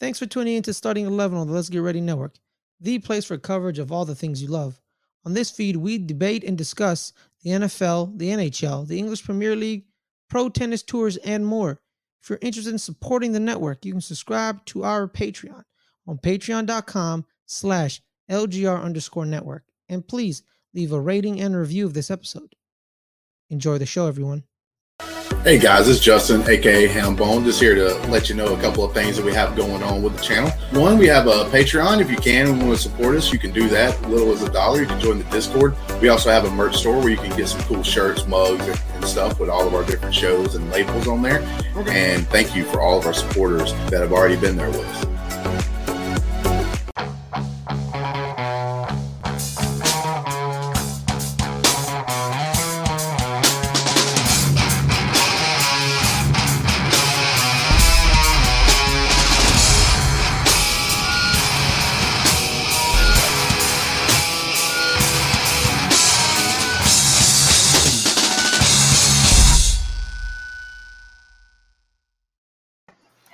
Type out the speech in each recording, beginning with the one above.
Thanks for tuning in to Starting 11 on the Let's Get Ready Network, the place for coverage of all the things you love. On this feed, we debate and discuss the NFL, the NHL, the English Premier League, pro tennis tours, and more. If you're interested in supporting the network, you can subscribe to our Patreon on patreon.com slash LGR underscore network. And please leave a rating and review of this episode. Enjoy the show, everyone. Hey guys, it's Justin, aka Hambone, just here to let you know a couple of things that we have going on with the channel. One, we have a Patreon. If you can and want to support us, you can do that. Little as a dollar. You can join the Discord. We also have a merch store where you can get some cool shirts, mugs, and stuff with all of our different shows and labels on there. Okay. And thank you for all of our supporters that have already been there with us.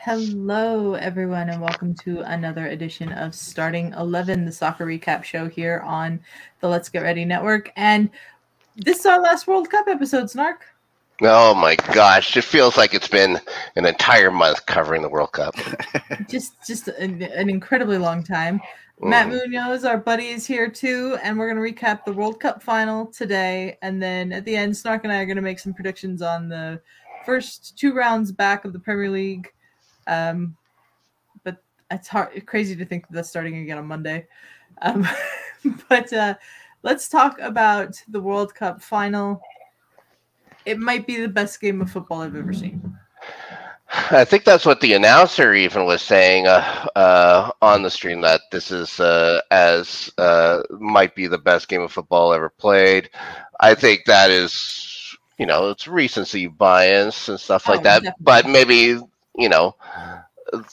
Hello, everyone, and welcome to another edition of Starting 11, the soccer recap show here on the Let's Get Ready Network. And this is our last World Cup episode, Snark. Oh my gosh, it feels like it's been an entire month covering the World Cup. just just an, an, incredibly long time. Mm. Matt Munoz, our buddy, is here too, and we're going to recap the World Cup final today. And then at the end, Snark and I are going to make some predictions on the first two rounds back of the Premier League um, but it's hard, crazy to think that that's starting again on Monday. Um, but uh, let's talk about the World Cup final. It might be the best game of football I've ever seen. I think that's what the announcer even was saying uh, uh, on the stream that this is uh, as uh, might be the best game of football ever played. I think that is, you know, it's recency bias and stuff like oh, that. Definitely. But maybe you know,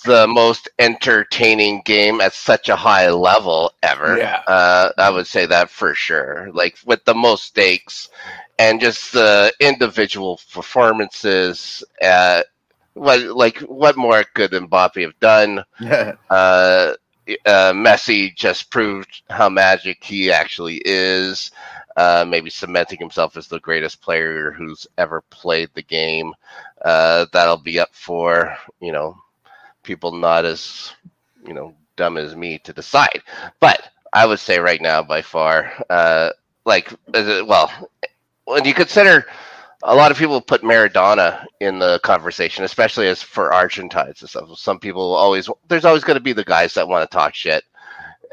the most entertaining game at such a high level ever. Yeah. Uh, I would say that for sure. Like with the most stakes and just the individual performances. Uh, what like what more could Mbappe have done? Yeah. Uh, uh, Messi just proved how magic he actually is. Uh, maybe cementing himself as the greatest player who's ever played the game. Uh, that'll be up for you know people not as you know dumb as me to decide. But I would say right now, by far, uh, like well, when you consider a lot of people put Maradona in the conversation, especially as for Argentines and stuff. Some people always there's always going to be the guys that want to talk shit,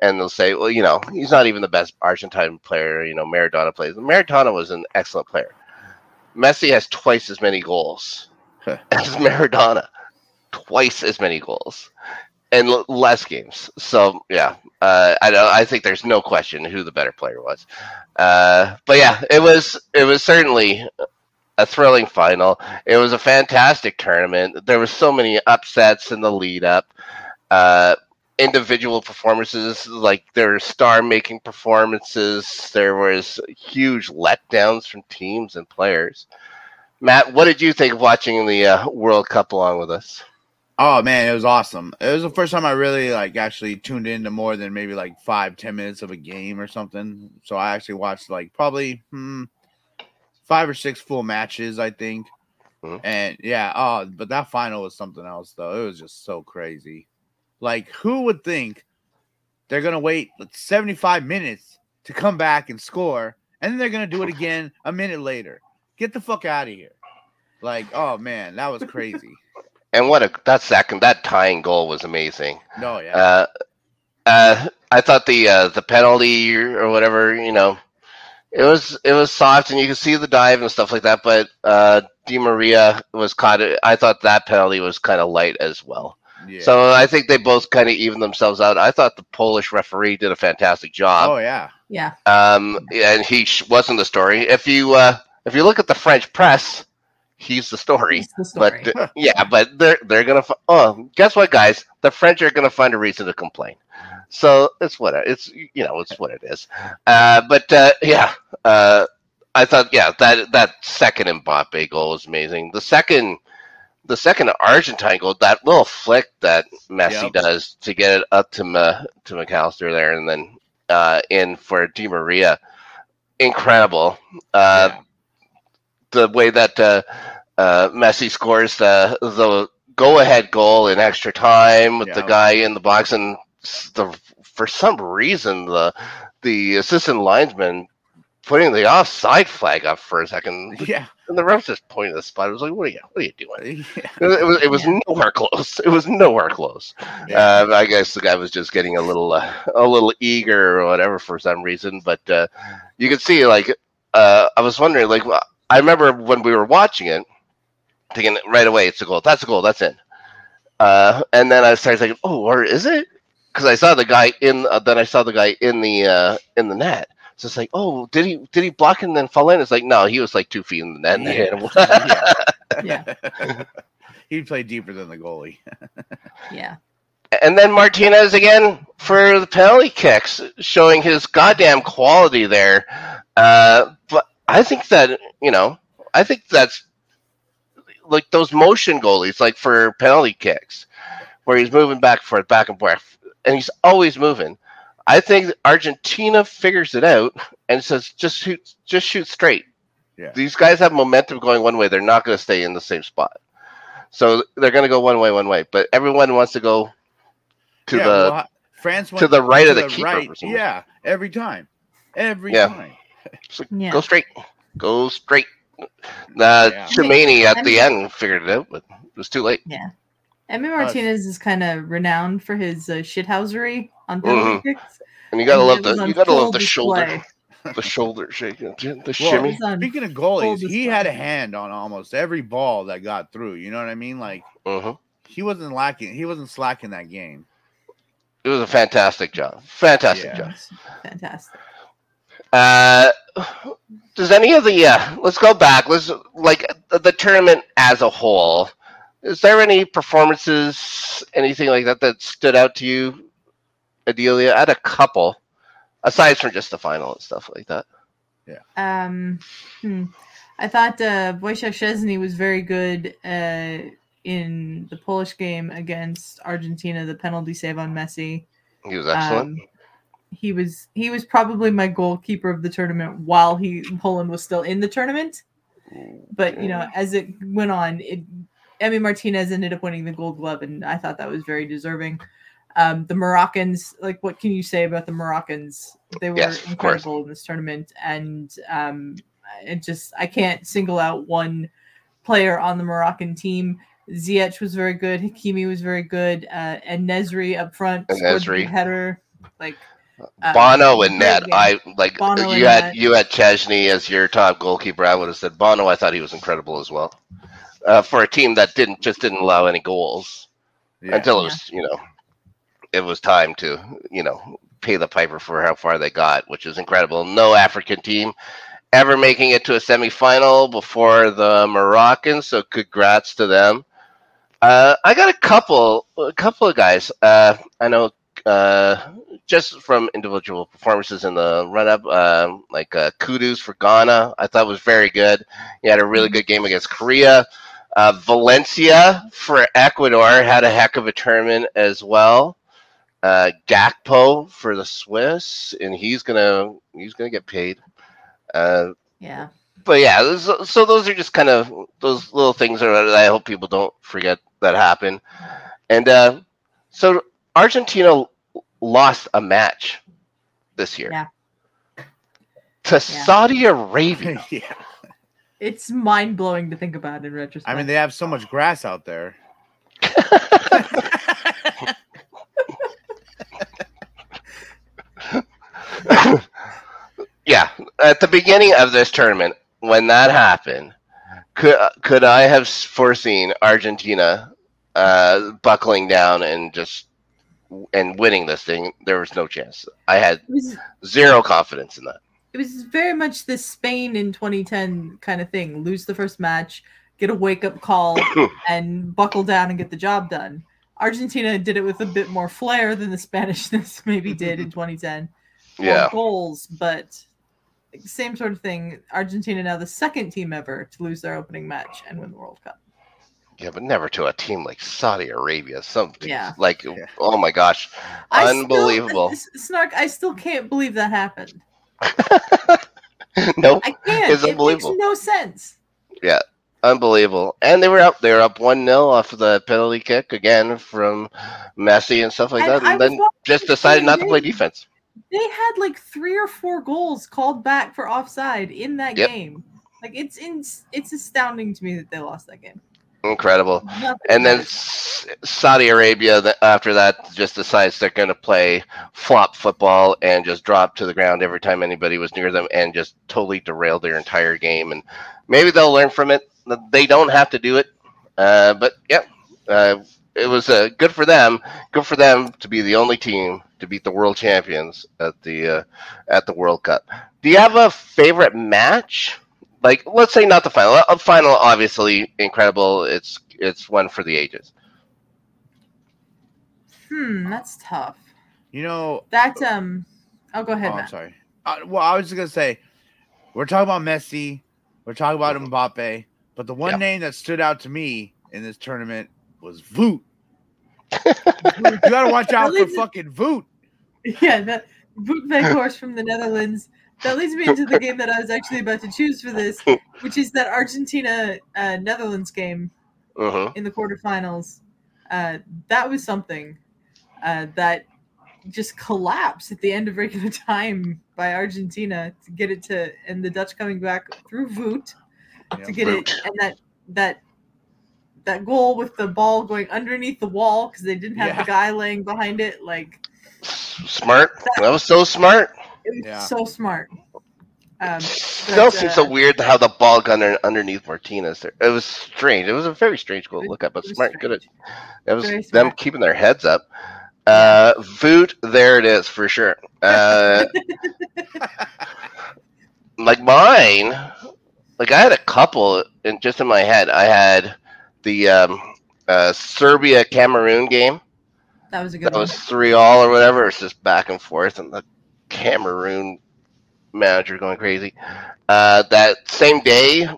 and they'll say, well, you know, he's not even the best Argentine player. You know, Maradona plays. Maradona was an excellent player. Messi has twice as many goals as Maradona, twice as many goals, and l- less games. So yeah, uh, I don't. I think there's no question who the better player was. Uh, but yeah, it was it was certainly a thrilling final. It was a fantastic tournament. There were so many upsets in the lead up. Uh, individual performances, like there were star making performances. There was huge letdowns from teams and players. Matt, what did you think of watching the uh, World Cup along with us? Oh man, it was awesome. It was the first time I really like actually tuned into more than maybe like five, ten minutes of a game or something. So I actually watched like probably hmm, five or six full matches, I think. Mm-hmm. And yeah, oh, but that final was something else though. It was just so crazy. Like, who would think they're gonna wait like, 75 minutes to come back and score, and then they're gonna do it again a minute later? Get the fuck out of here! Like, oh man, that was crazy. and what a that second that tying goal was amazing. No, yeah. Uh, uh, I thought the uh, the penalty or whatever, you know, it was it was soft and you could see the dive and stuff like that. But uh, Di Maria was caught. I thought that penalty was kind of light as well. Yeah. So I think they both kind of even themselves out. I thought the Polish referee did a fantastic job. Oh yeah, yeah. Um, and he sh- wasn't the story. If you uh, if you look at the French press, he's the story. He's the story. But yeah, but they're they're gonna. Oh, guess what, guys? The French are gonna find a reason to complain. So it's what it's you know it's what it is. Uh, but uh, yeah, uh, I thought yeah that that second Mbappe goal was amazing. The second the second Argentine goal, that little flick that Messi Yep. does to get it up to Ma, to Mac Allister there, and then uh, in for Di Maria, incredible. Uh, Yeah. The way that uh, uh, Messi scores the the go ahead goal in extra time with the guy in the box, and the for some reason the the assistant linesman putting the offside flag up for a second, yeah, and the ref just pointed the spot. I was like, "What are you? What are you doing?" yeah, It was, it was Yeah. nowhere close. It was nowhere close. yeah. Uh, I guess the guy was just getting a little, uh, a little eager or whatever for some reason. But uh, you could see, like, uh, I was wondering, like, I remember when we were watching it, thinking right away, it's a goal. That's a goal. That's in. Uh, and then I started thinking, oh, or is it? Because I saw the guy in. Uh, then I saw the guy in the uh, in the net. So it's like, oh, did he did he block and then fall in? It's like, no, he was like two feet in the net. And they hit him. yeah. Yeah. he played deeper than the goalie. Yeah. And then Martinez again for the penalty kicks, showing his goddamn quality there. Uh, but I think that you know, I think that's like those motion goalies, like for penalty kicks, where he's moving back and forth, back and forth, and he's always moving. I think Argentina figures it out and says, just shoot, just shoot straight. Yeah. These guys have momentum going one way; they're not going to stay in the same spot. So they're going to go one way, one way. But everyone wants to go to Yeah, the well, France to the right of the keeper right. Yeah, every time, every Yeah. time. So Yeah. go straight, go straight. Uh, Yeah. Tchouaméni at I the mean- end figured it out, but it was too late. Yeah. Emi Uh, Martinez is kind of renowned for his uh, shithousery on penalty Mhm. kicks. And you gotta and love the you gotta love the shoulder, the shoulder shaking, the Well, shimmy. Speaking of full goalies, he had a hand on almost every ball that got through. You know what I mean? Like hmm he wasn't lacking. He wasn't slacking that game. It was a fantastic job, fantastic Yeah. job. Fantastic. Uh, does any of the uh, let's go back. Let's like the, the tournament as a whole. Is there any performances, anything like that, that stood out to you, Adelia? I had a couple, aside from just the final and stuff like that. Yeah. Um, hmm. I thought uh, Wojciech Szczesny was very good uh, in the Polish game against Argentina. The penalty save on Messi. He was excellent. Um, he was he was probably my goalkeeper of the tournament while he Poland was still in the tournament. But you know, as it went on, it Emi Martinez ended up winning the Gold Glove, and I thought that was very deserving. Um, the Moroccans, like, what can you say about the Moroccans? They were Yes, course. incredible in this tournament, and um, it just I can't single out one player on the Moroccan team. Ziyech was very good. Hakimi was very good, uh, and Nesyri up front And Nesyri. header. Like uh, Bono and great Ned. I like Bono you had Ned. you had Szczesny as your top goalkeeper. I would have said Bono. I thought he was incredible as well. Uh, for a team that didn't just didn't allow any goals Yeah. until it Yeah. was you know it was time to you know pay the piper for how far they got, which is incredible. No African team ever making it to a semifinal before the Moroccans, so congrats to them. Uh, I got a couple, a couple of guys. Uh, I know uh, just from individual performances in the run-up, um, like uh, Kudus for Ghana, I thought was very good. He had a really good game against Korea. Uh, Valencia for Ecuador had a heck of a tournament as well. Uh, Gakpo for the Swiss, and he's gonna he's gonna get paid. Uh, yeah, but yeah, so those are just kind of those little things that I hope people don't forget that happen. And uh, so Argentina lost a match this year Yeah. to Saudi Arabia. yeah. it's mind blowing to think about in retrospect. I mean, they have so much grass out there. yeah, at the beginning of this tournament, when that happened, could could I have foreseen Argentina uh, buckling down and just and winning this thing? There was no chance. I had was zero confidence in that. it was very much the Spain in 2010 kind of thing. Lose the first match, get a wake up call, and buckle down and get the job done. Argentina did it with a bit more flair than the Spanishness maybe did in 2010. More Yeah. goals, but same sort of thing. Argentina now the second team ever to lose their opening match and win the World Cup. Yeah, but never to a team like Saudi Arabia. Some Yeah. like Yeah. oh my gosh, I unbelievable. S- Snark, I still can't believe that happened. nope, I can't. It's it unbelievable. makes no sense. Yeah, unbelievable. And they were up. They were up one 0 off of the penalty kick again from Messi and stuff like And that, and was then just decided not to play defense. They had like three or four goals called back for offside in that Yep. game. Like it's in, it's astounding to me that they lost that game. Incredible. And then Saudi Arabia, after that, just decides they're going to play flop football and just drop to the ground every time anybody was near them and just totally derail their entire game. And maybe they'll learn from it. They don't have to do it. Uh, but yeah, uh, it was uh, good for them. Good for them to be the only team to beat the world champions at the uh, at the World Cup. Do you have a favorite match? Like, let's say not the final. A final, obviously, incredible. It's it's one for the ages. hmm, that's tough. You know, That um, oh, go ahead, oh, I'm sorry. Uh, well, I was just gonna say, we're talking about Messi, we're talking about Mbappe, but the one Yep. name that stood out to me in this tournament was Voot. you gotta watch out for fucking Voot. Yeah, that Wout Weghorst from the Netherlands. That leads me into the game that I was actually about to choose for this, which is that Argentina uh, Netherlands game hmm in the quarterfinals. Uh, that was something uh, that just collapsed at the end of regular time by Argentina to get it to, and the Dutch coming back through Voot to get Voot. it, and that that that goal with the ball going underneath the wall because they didn't have Yeah. the guy laying behind it, like. Smart. That was so smart. It was Yeah. so smart. Um, Still seems so uh, weird how the ball got under, underneath Martinez. There, it was strange. It was a very strange goal to look at, but it was smart. Good. At, strange. that was Very them smart. keeping their heads up. Uh, Voot, there it is for sure. Uh, like mine, like I had a couple in just in my head. I had the um, uh, Serbia Cameroon game. that was a good That one. was three all or whatever. It's just back and forth, and the Cameroon manager going crazy. Uh, that same day,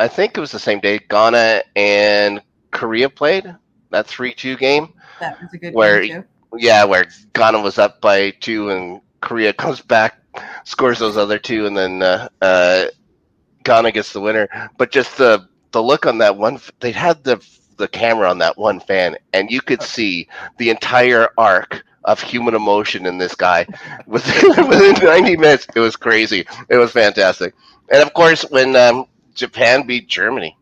I think it was the same day, Ghana and Korea played that three-two game. that was a good where- game too. Yeah, where Ghana was up by two, and Korea comes back, scores those other two, and then uh, uh, Ghana gets the winner. But just the the look on that one, they had the the camera on that one fan, and you could see the entire arc of human emotion in this guy within, within 90 minutes. It was crazy. It was fantastic. And of course, when um, Japan beat Germany,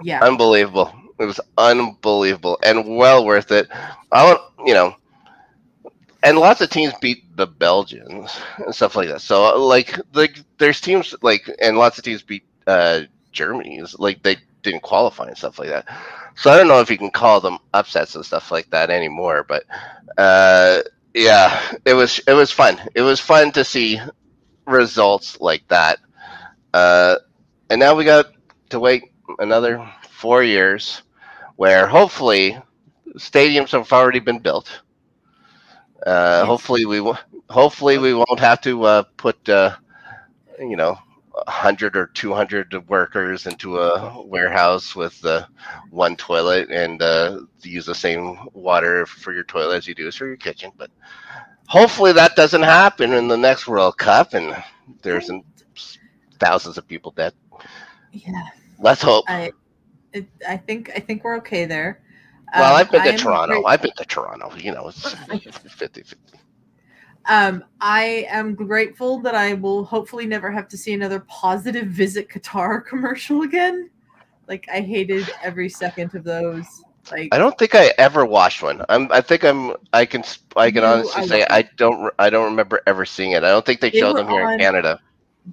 Yeah, unbelievable. It was unbelievable and well worth it. I want you know, and lots of teams beat the Belgians and stuff like that. So like like there's teams like and lots of teams beat uh Germany's like they didn't qualify and stuff like that. So I don't know if you can call them upsets and stuff like that anymore, but uh yeah, it was it was fun. It was fun to see results like that. Uh and now we got to wait another four years where hopefully stadiums have already been built. Uh, Yes. Hopefully we hopefully we won't have to uh, put uh, you know a hundred or two hundred workers into a warehouse with uh, one toilet and uh, use the same water for your toilet as you do for your kitchen. But hopefully that doesn't happen in the next World Cup, and there's an- thousands of people dead. yeah. Let's hope. I, I think I think we're okay there. Well, Um, I've been to am Toronto. I've been to Toronto. You know, it's 50 50. Um, I am grateful that I will hopefully never have to see another positive visit Qatar commercial again. Like I hated every second of those. Like I don't think I ever watched one. I'm. I think I'm. I can. I can You honestly are say. I don't. I don't remember ever seeing it. I don't think they, They showed them here in Canada.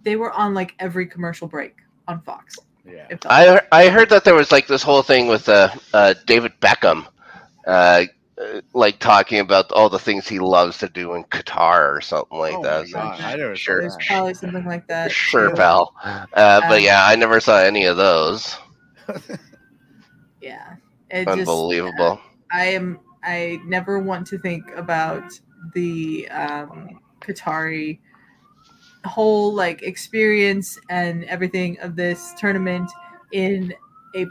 they were on like every commercial break on Fox. Yeah. I I heard that there was like this whole thing with uh, uh David Beckham, uh, uh, like talking about all the things he loves to do in Qatar or something like Oh that. my So, God, I never sure, There's that. probably something like that. sure, too. pal. Uh, but Um, yeah, I never saw any of those. Yeah. It just- Unbelievable. I am. I never want to think about the um, Qatari whole like experience and everything of this tournament in a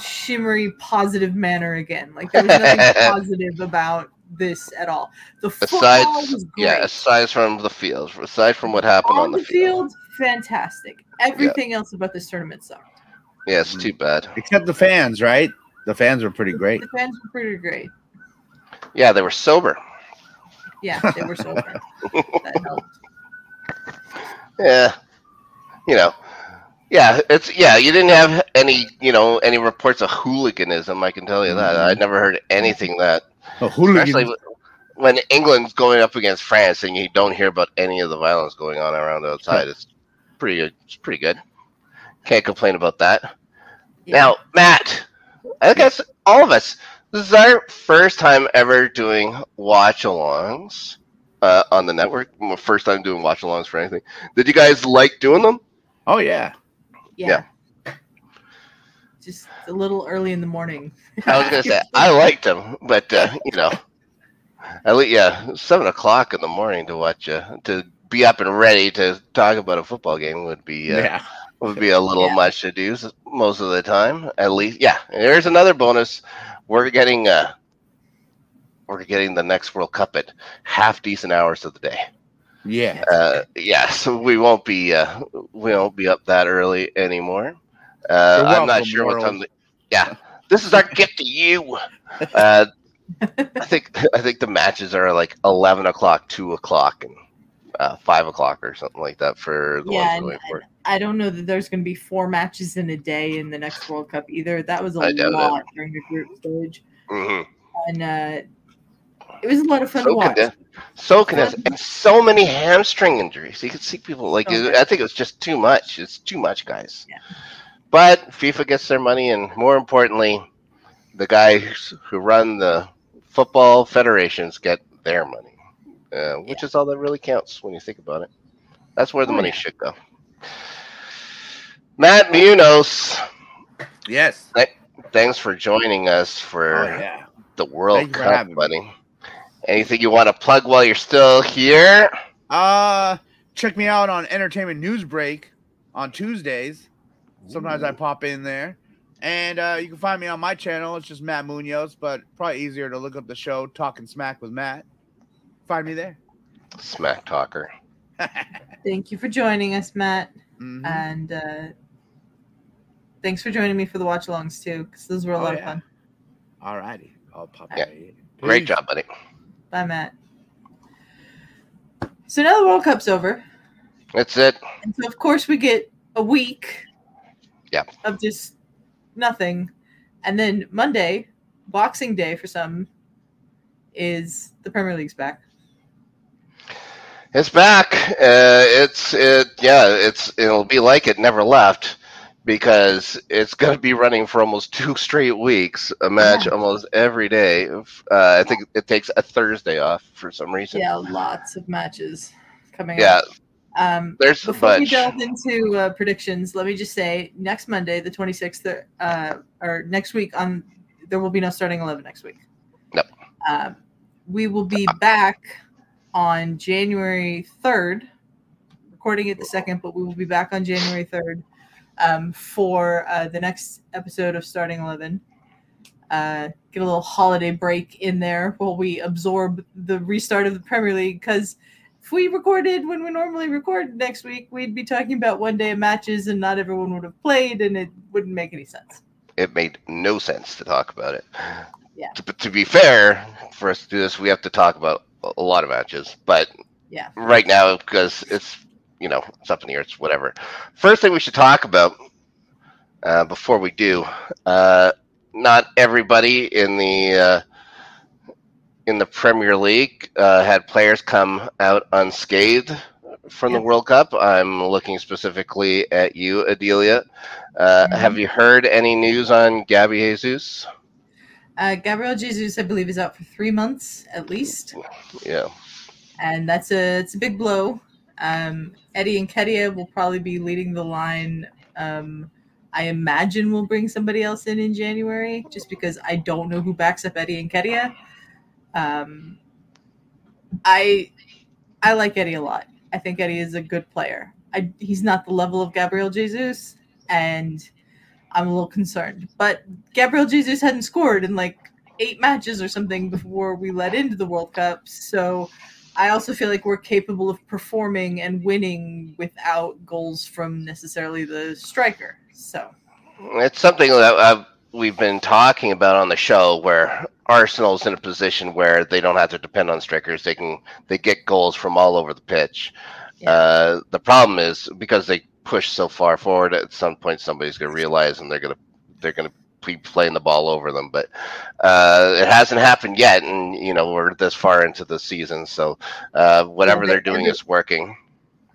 shimmery positive manner again. Like there was nothing positive about this at all. The football Aside, was great. yeah, aside from the field, aside from what happened on, the field, fantastic. Everything else about this tournament sucked. Yeah, it's too bad. Except the fans, right? The fans were pretty great. The fans were pretty great. Yeah, they were sober. Yeah, they were sober. that helped. Yeah, you know, yeah, it's yeah. You didn't have any, you know, any reports of hooliganism. I can tell you that. I never heard anything that, A hooligan. especially when England's going up against France, and you don't hear about any of the violence going on around outside. It's pretty, it's pretty good. Can't complain about that. Yeah. Now, Matt, I guess all of us. This is our first time ever doing watch alongs uh, on the network. My First time doing watch alongs for anything. Did you guys like doing them? Oh yeah. Yeah. Just a little early in the morning. I was gonna say I liked them, but uh, you know, at least yeah, seven o'clock in the morning to watch uh, to be up and ready to talk about a football game would be uh, Yeah. would be a little Yeah. much to do most of the time. At least, yeah. There's another bonus. We're getting uh, we're getting the next World Cup at half decent hours of the day. Yeah. Uh, yeah, so we won't be uh, we won't be up that early anymore. Uh, I'm not welcome, sure what world. time. The, yeah, this is our gift to you. Uh, I think I think the matches are like eleven o'clock, two o'clock, and uh, five o'clock or something like that for the Yeah, ones and- going for. I don't know that there's going to be four matches in a day in the next World Cup either. That was a doubt it. lot during the group stage, hmm and uh, it was a lot of fun to So watch. condensed, so condensed, and so many hamstring injuries. You could see people like So I think it was just too much. It's too much, guys. Yeah. But FIFA gets their money, and more importantly, the guys who run the football federations get their money, uh, which is all that really counts when you think about it. That's where the Oh, money yeah. should go. Matt Munoz, Yes. thanks for joining us for Oh yeah. the World Thank Cup, having me. Buddy. Anything you want to plug while you're still here? Uh check me out on Entertainment News Break on Tuesdays. Sometimes I pop in there. And uh, you can find me on my channel. It's just Matt Munoz, but probably easier to look up the show Talking Smack with Matt. Find me there. Smack talker. Thank you for joining us, Matt, Mhm. and uh, thanks for joining me for the watch alongs too, because those were a Oh, lot of fun. All righty. I'll pop Yeah. in. Great job, buddy. Bye, Matt. So now the World Cup's over. That's it. And so, of course, we get a week Yeah. of just nothing. And then Monday, Boxing Day for some, is the Premier League's back. It's back. Uh, it's it. Yeah, it's it'll be like it never left because it's going to be running for almost two straight weeks. A match Yeah. almost every day. Uh, I think it takes a Thursday off for some reason. Yeah, lots of matches coming Yeah, up. Um, there's a before we bunch. delve into uh, predictions, let me just say next Monday, the 26th, uh, or next week, on there will be no starting 11 next week. Nope. Um, we will be back on January 3rd, recording it the second, but we will be back on January 3rd um, for uh, the next episode of Starting 11. Uh, get a little holiday break in there while we absorb the restart of the Premier League because if we recorded when we normally record next week, we'd be talking about one day of matches and not everyone would have played and it wouldn't make any sense. It made no sense to talk about it. Yeah. To, to be fair, for us to do this, we have to talk about a- a lot of matches. But Yeah. right now, because it's you know it's up in the air, it's whatever. First thing we should talk about uh, before we do, uh, not everybody in the uh, in the Premier League uh, had players come out unscathed from the World Cup. I'm looking specifically at you, Adelia. Uh, Mhm. Have you heard any news on Gabby Jesus? Uh, Gabriel Jesus, I believe, is out for three months at least, Yeah, and that's a it's a big blow. Um, Eddie Nketiah will probably be leading the line. Um, I imagine we'll bring somebody else in in January, just because I don't know who backs up Eddie Nketiah. Um, I I like Eddie a lot. I think Eddie is a good player. I, he's not the level of Gabriel Jesus, and I'm a little concerned. But Gabriel Jesus hadn't scored in like eight matches or something before we led into the World Cup. So I also feel like we're capable of performing and winning without goals from necessarily the striker. So it's something that I've, we've been talking about on the show where Arsenal's in a position where they don't have to depend on strikers. They can they get goals from all over the pitch. Yeah. Uh, the problem is because they push so far forward. At some point, somebody's going to realize, and they're going to they're going to be playing the ball over them. But uh, it hasn't happened yet, and you know we're this far into the season, so uh, whatever they're doing is working.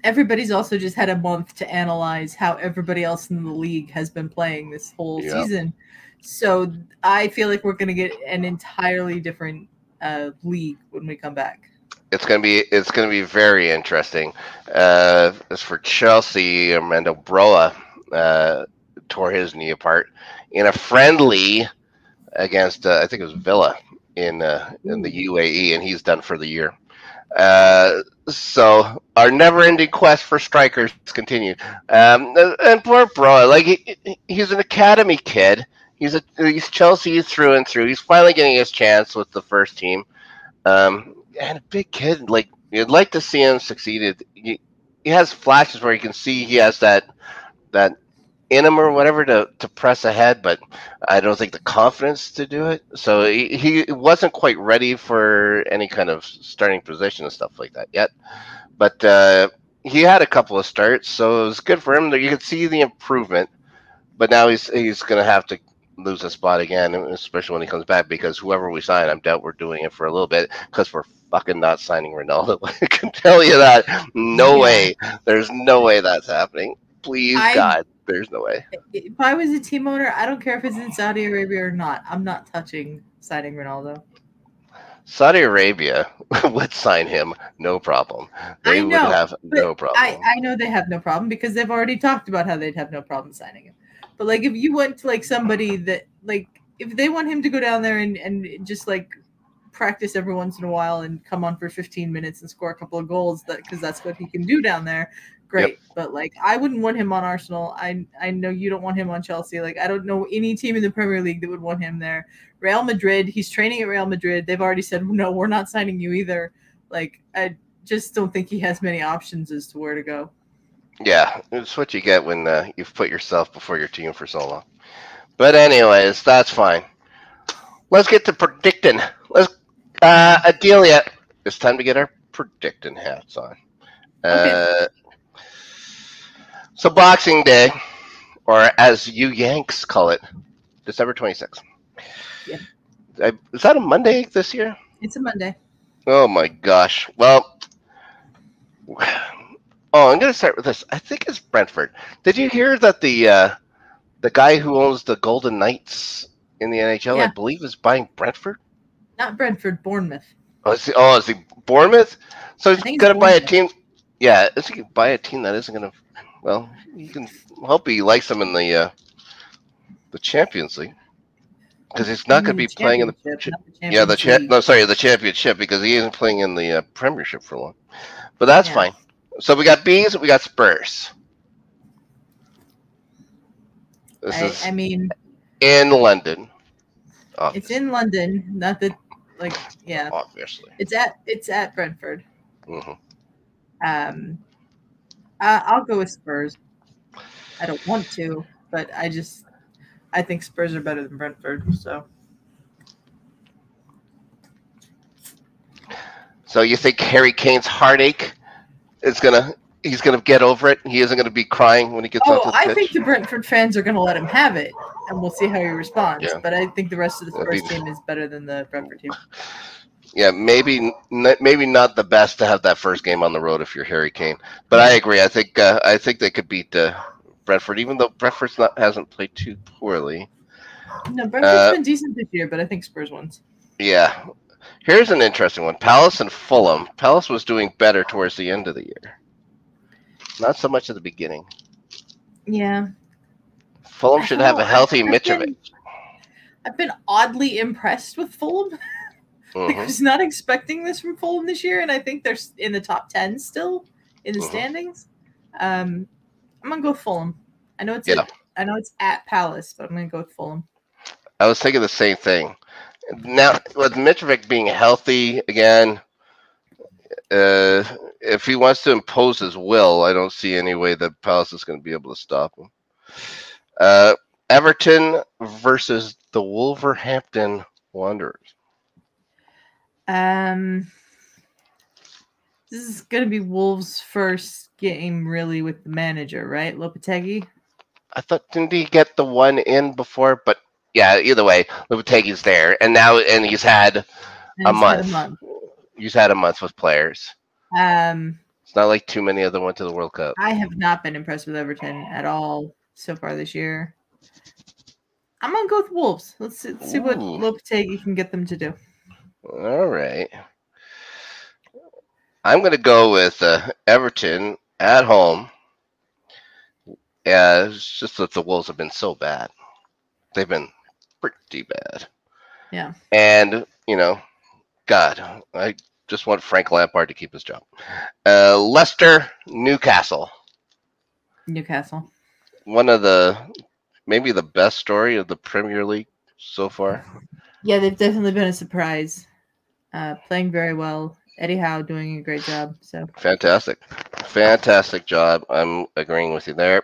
Everybody's also just had a month to analyze how everybody else in the league has been playing this whole season. So I feel like we're going to get an entirely different uh, league when we come back it's gonna be it's gonna be very interesting. Uh, as for Chelsea, Armando Broja uh, tore his knee apart in a friendly against uh, I think it was Villa in uh, in the UAE, and he's done for the year. Uh, so our never-ending quest for strikers continued. Um, and poor Broja, like he, he's an academy kid. He's a he's Chelsea through and through. He's finally getting his chance with the first team. Um, and a big kid, like you'd like to see him succeed. He, he has flashes where you can see he has that that in him or whatever to, to press ahead, but I don't think the confidence to do it. So he, he wasn't quite ready for any kind of starting position and stuff like that yet. But uh, he had a couple of starts, so it was good for him. You could see the improvement, but now he's he's going to have to lose a spot again, especially when he comes back, because whoever we sign, I'm doubt we're doing it for a little bit because we're fucking not signing Ronaldo. I can tell you that. No way. There's no way that's happening. Please, I, God, there's no way. If I was a team owner, I don't care if it's in Saudi Arabia or not. I'm not touching signing Ronaldo. Saudi Arabia would sign him, no problem. They know, would have no problem. I, I know they have no problem because they've already talked about how they'd have no problem signing him. But like if you went to like somebody that like if they want him to go down there and, and just like practice every once in a while and come on for 15 minutes and score a couple of goals that because that's what he can do down there great yep. but like i wouldn't want him on arsenal. I i know you don't want him on chelsea. Like i don't know any team in the premier league that would want him there. Real madrid he's training at real madrid. They've already said no we're not signing you either. Like i just don't think he has many options as to where to go. Yeah it's what you get when uh, you've put yourself before your team for so long. But anyways that's fine. Let's get to predicting. Let's uh, Adelia, it's time to get our predicting hats on. Uh, so Boxing Day, or as you Yanks call it, December 26th. Yeah. I, is that a Monday this year? It's a Monday. Oh my gosh. Well, oh, I'm going to start with this. I think it's Brentford. Did you hear that the uh, the guy who owns the Golden Knights in the NHL, yeah. I believe, is buying Brentford? Not Brentford, Bournemouth. Oh, is he, oh, is he Bournemouth? So he's going to buy a team. Yeah, is he buy a team that isn't going to? Well, you can hope he likes them in the uh, the Champions League because he's not going to be playing in the, the yeah the cha- no sorry the championship because he isn't playing in the uh, Premiership for long. But that's yeah. fine. So we got bees, we got Spurs. This I, is I mean in London. Obviously. It's in London, not that like yeah. Obviously. It's at it's at Brentford. Mm-hmm. Um, I, I'll go with Spurs. I don't want to, but I just I think Spurs are better than Brentford. So. So you think Harry Kane's heartache is gonna he's gonna get over it? He isn't gonna be crying when he gets oh, I pitch? think the Brentford fans are gonna let him have it and we'll see how he responds. Yeah. But I think the rest of the first team is better than the Brentford team. Yeah, maybe maybe not the best to have that first game on the road if you're Harry Kane. But I agree. I think uh, I think they could beat uh, Brentford, even though Brentford's not hasn't played too poorly. No, Brentford's uh, been decent this year, but I think Spurs wins. Yeah. Here's an interesting one: Palace and Fulham. Palace was doing better towards the end of the year, not so much at the beginning. Yeah, Fulham should have a healthy I've Mitrovic. Been, I've been oddly impressed with Fulham. I was not expecting this from Fulham this year, and I think they're in the top ten still in the mm-hmm. standings. Um, I'm gonna go Fulham. I know it's yeah. I know it's at Palace, but I'm gonna go with Fulham. I was thinking the same thing. Now with Mitrovic being healthy again, uh, if he wants to impose his will, I don't see any way that Palace is going to be able to stop him. Uh, Everton versus the Wolverhampton Wanderers. Um, this is gonna be Wolves' first game really with the manager, right? Lopetegui. I thought didn't he get the one in before? But yeah, either way, Lopetegui's there, and now and he's had and a it's had month. He's had a month with players. Um, It's not like too many of them went to the World Cup. I have not been impressed with Everton at all so far this year. I'm gonna go with Wolves. Let's see, see what. Lopetegui can get them to do. All right. I'm going to go with uh, Everton at home. Yeah, it's just that the Wolves have been so bad. They've been pretty bad. Yeah. And, you know, God, I just want Frank Lampard to keep his job. Uh, Leicester, Newcastle. Newcastle. One of the, maybe the best story of the Premier League so far. Yeah, they've definitely been a surprise. Uh, playing very well. Eddie Howe doing a great job. So Fantastic. Fantastic job. I'm agreeing with you there.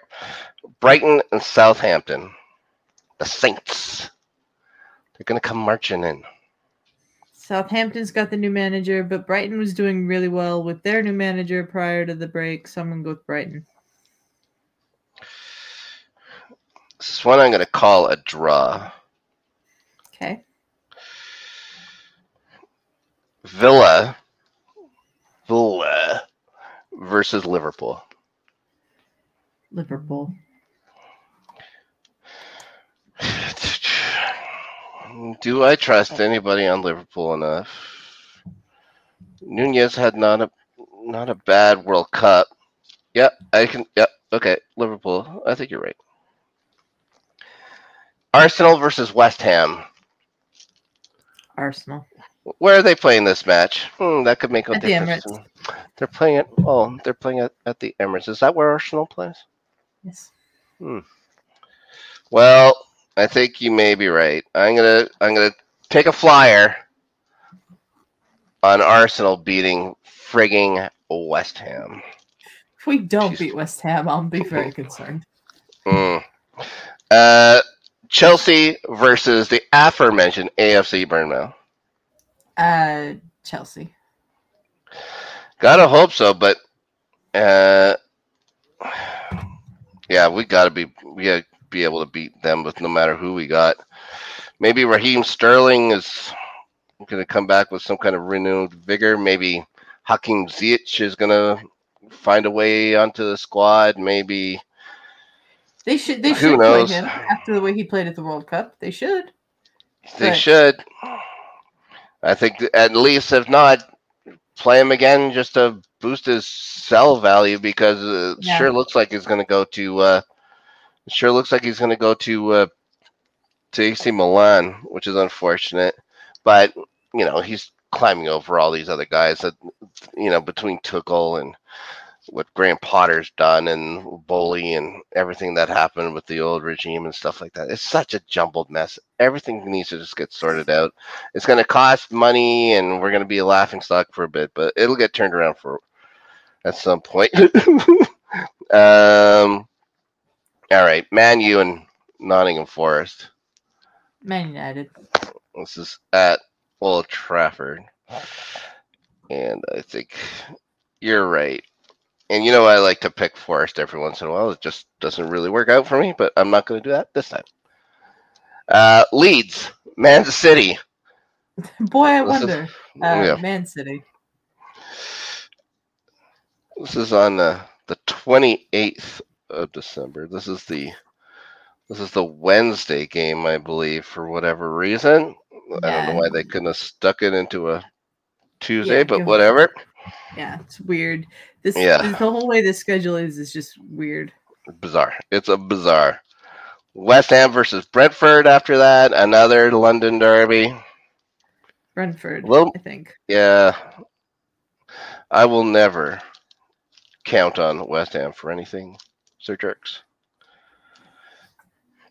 Brighton and Southampton. The Saints. They're going to come marching in. Southampton's got the new manager, but Brighton was doing really well with their new manager prior to the break. So I'm gonna go with Brighton. This is one I'm going to call a draw. Okay. Villa. Villa versus Liverpool. Liverpool. Do I trust anybody on Liverpool enough? Nunez had not a not a bad World Cup. Yep, I can. Yep, okay, Liverpool. I think you're right. Arsenal versus West Ham. Arsenal. Where are they playing this match? Hmm, that could make a At the difference. They're playing it. Oh, they're playing it at the Emirates. Is that where Arsenal plays? Yes. Hmm. Well, I think you may be right. I'm gonna I'm gonna take a flyer on Arsenal beating frigging West Ham. If we don't Jeez. beat West Ham, I'll be very concerned. Mm. Uh, Chelsea versus the aforementioned AFC Bournemouth. Uh, Chelsea. Gotta hope so, but uh, yeah, we gotta be we gotta be able to beat them with no matter who we got. Maybe Raheem Sterling is gonna come back with some kind of renewed vigor. Maybe Hakim Ziyech is gonna find a way onto the squad. Maybe They should. They should play knows? him after the way he played at the World Cup. They should. they Right. should. I think at least if not, play him again just to boost his sell value because uh, it Yeah. sure looks like he's going to go to. Uh, sure looks like he's going to go to uh, to AC Milan, which is unfortunate. But you know he's climbing over all these other guys that you know between Tuchel and what Graham Potter's done and Boehly and everything that happened with the old regime and stuff like that. It's such a jumbled mess. Everything needs to just get sorted out. It's going to cost money and we're going to be a laughing stock for a bit, but it'll get turned around for at some point. um, all right, Man U and Nottingham Forest. Man United. This is at Old Trafford. And I think you're right. And you know, I like to pick Forest every once in a while. It just doesn't really work out for me, but I'm not going to do that this time. Uh, Leeds, Man City. Boy, I This is- wonder. Uh, yeah. Man City. This is on the the 28th of December. This is the this is the Wednesday game, I believe, for whatever reason. I don't know why they couldn't have stuck it into a Tuesday, Yeah, but whatever. Yeah, it's weird. This, Yeah. this- the whole way this schedule is is just weird. bizarre. It's a bizarre. West Ham versus Brentford after that, another London derby. Brentford, Well- I think. Yeah. I will never count on West Ham for anything, Sir Jerks.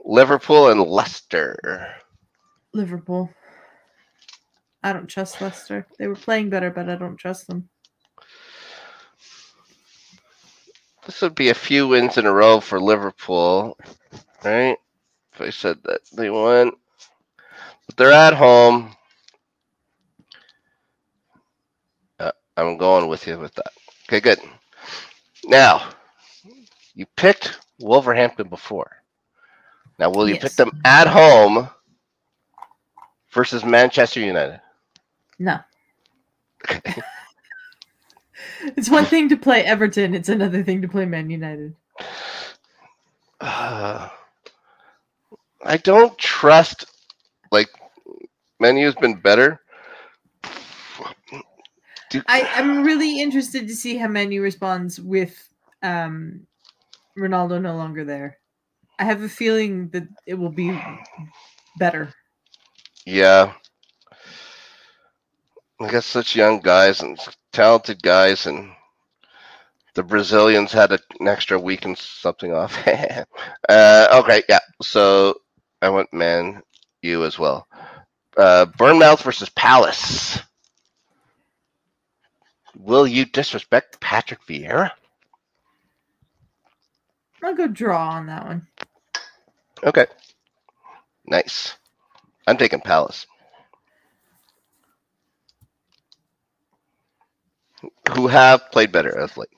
Liverpool and Leicester. Liverpool. I don't trust Leicester. They were playing better, but I don't trust them. This would be a few wins in a row for Liverpool, right? If I said that they won, but they're at home. Uh, I'm going with you with that. Okay, good. Now, you picked Wolverhampton before. Now, will you pick them at home versus Manchester United? No. It's one thing to play Everton, it's another thing to play Man United. Uh, I don't trust. Like, Man U's been better. Do- I, I'm really interested to see how Man U responds with um, Ronaldo no longer there. I have a feeling that it will be better. Yeah. I guess such young guys and talented guys, and the Brazilians had a, an extra week and something off. uh, okay, yeah. So I went man, you as well. Uh, Bournemouth versus Palace. Will you disrespect Patrick Vieira? I'll go draw on that one. Okay. Nice. I'm taking Palace. Who have played better as late.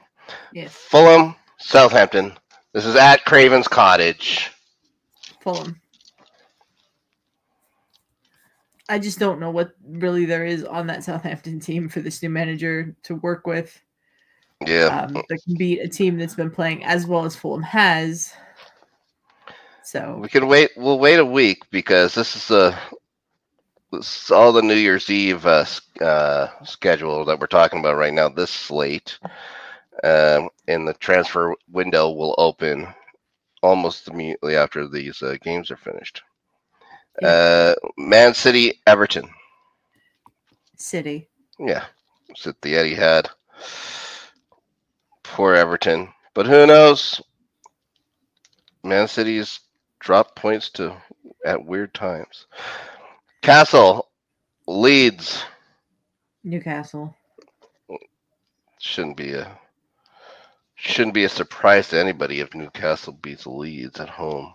Yes, Fulham, Southampton. This is at Craven's Cottage. Fulham. I just don't know what really there is on that Southampton team for this new manager to work with. Yeah. um, that can beat a team that's been playing as well as Fulham has. So We can wait. We'll wait a week because this is a all the New Year's Eve uh, uh, schedule that we're talking about right now. This slate, um, and the transfer window will open almost immediately after these uh, games are finished. Uh, Man City, Everton. City, Yeah, it's at the Etihad. Poor Everton, but who knows? Man City's dropped points to at weird times. Castle, Leeds Newcastle. shouldn't be a shouldn't be a surprise to anybody if Newcastle beats Leeds at home.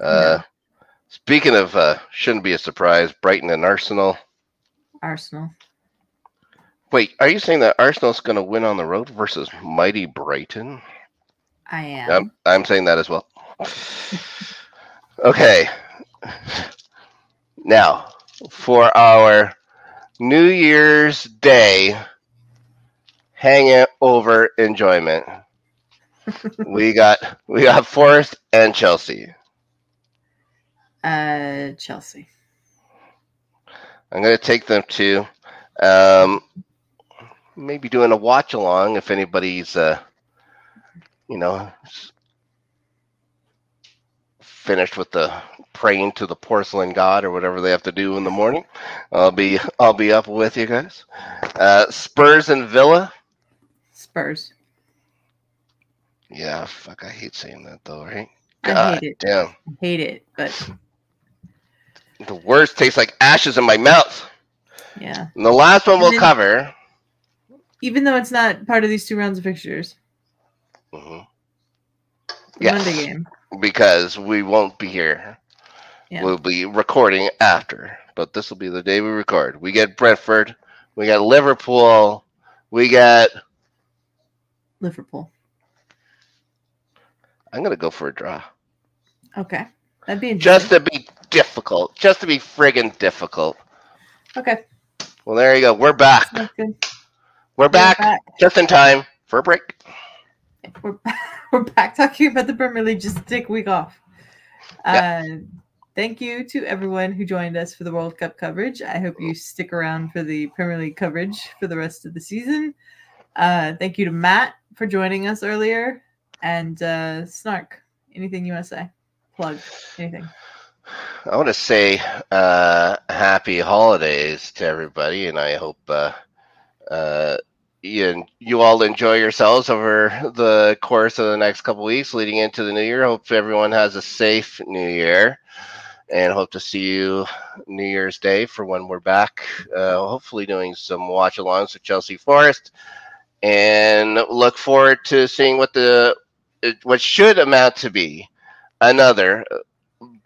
Uh, Speaking of uh, shouldn't be a surprise, Brighton and Arsenal. Arsenal. Wait, are you saying that Arsenal's going to win on the road versus mighty Brighton? I am. I'm, I'm saying that as well. Okay. Now, for our New Year's Day hangover enjoyment, we got we got Forest and Chelsea. Uh, Chelsea. I'm gonna take them to um, maybe doing a watch along if anybody's uh, you know finished with the praying to the porcelain god or whatever they have to do in the morning. I'll be I'll be up with you guys. Uh, Spurs and Villa. Spurs. Yeah, fuck, I hate saying that though, right? I hate it. damn, I hate it, but the words taste like ashes in my mouth. yeah. And the last one we'll then- cover. Even though it's not part of these two rounds of fixtures, Mhm. Yes. Monday game. because we won't be here. Yeah. We'll be recording after, but this will be the day we record. We get Brentford, we got Liverpool, we got. Liverpool. I'm gonna go for a draw, Okay. That'd be just to be difficult, just to be friggin' difficult. okay. Well, there you go. We're back. Sounds good. We're back, just in time for a break. We're back. We're back talking about the Premier League. Just take week off. Uh, thank you to everyone who joined us for the World Cup coverage. I hope you stick around for the Premier League coverage for the rest of the season. Uh, thank you to Matt for joining us earlier. And uh, Snark, anything you want to say? Plug anything. I want to say uh, happy holidays to everybody, and I hope uh, uh, you, you all enjoy yourselves over the course of the next couple weeks leading into the new year. Hope everyone has a safe new year and hope to see you New Year's Day for when we're back. Uh, hopefully, doing some watch alongs with Chelsea Forest, and look forward to seeing what the what should amount to be another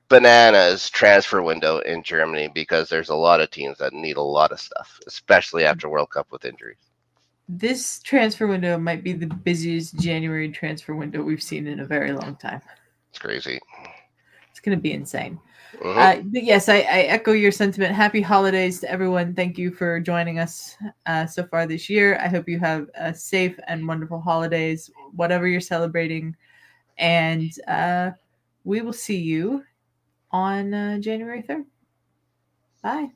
bananas transfer window in Germany because there's a lot of teams that need a lot of stuff, especially after World Cup with injuries. This transfer window might be the busiest January transfer window we've seen in a very long time. It's crazy. It's going to be insane. Mhm. Uh, but yes, I, I echo your sentiment. Happy holidays to everyone. Thank you for joining us uh, so far this year. I hope you have a safe and wonderful holidays, whatever you're celebrating. And uh, we will see you on uh, January 3rd. Bye.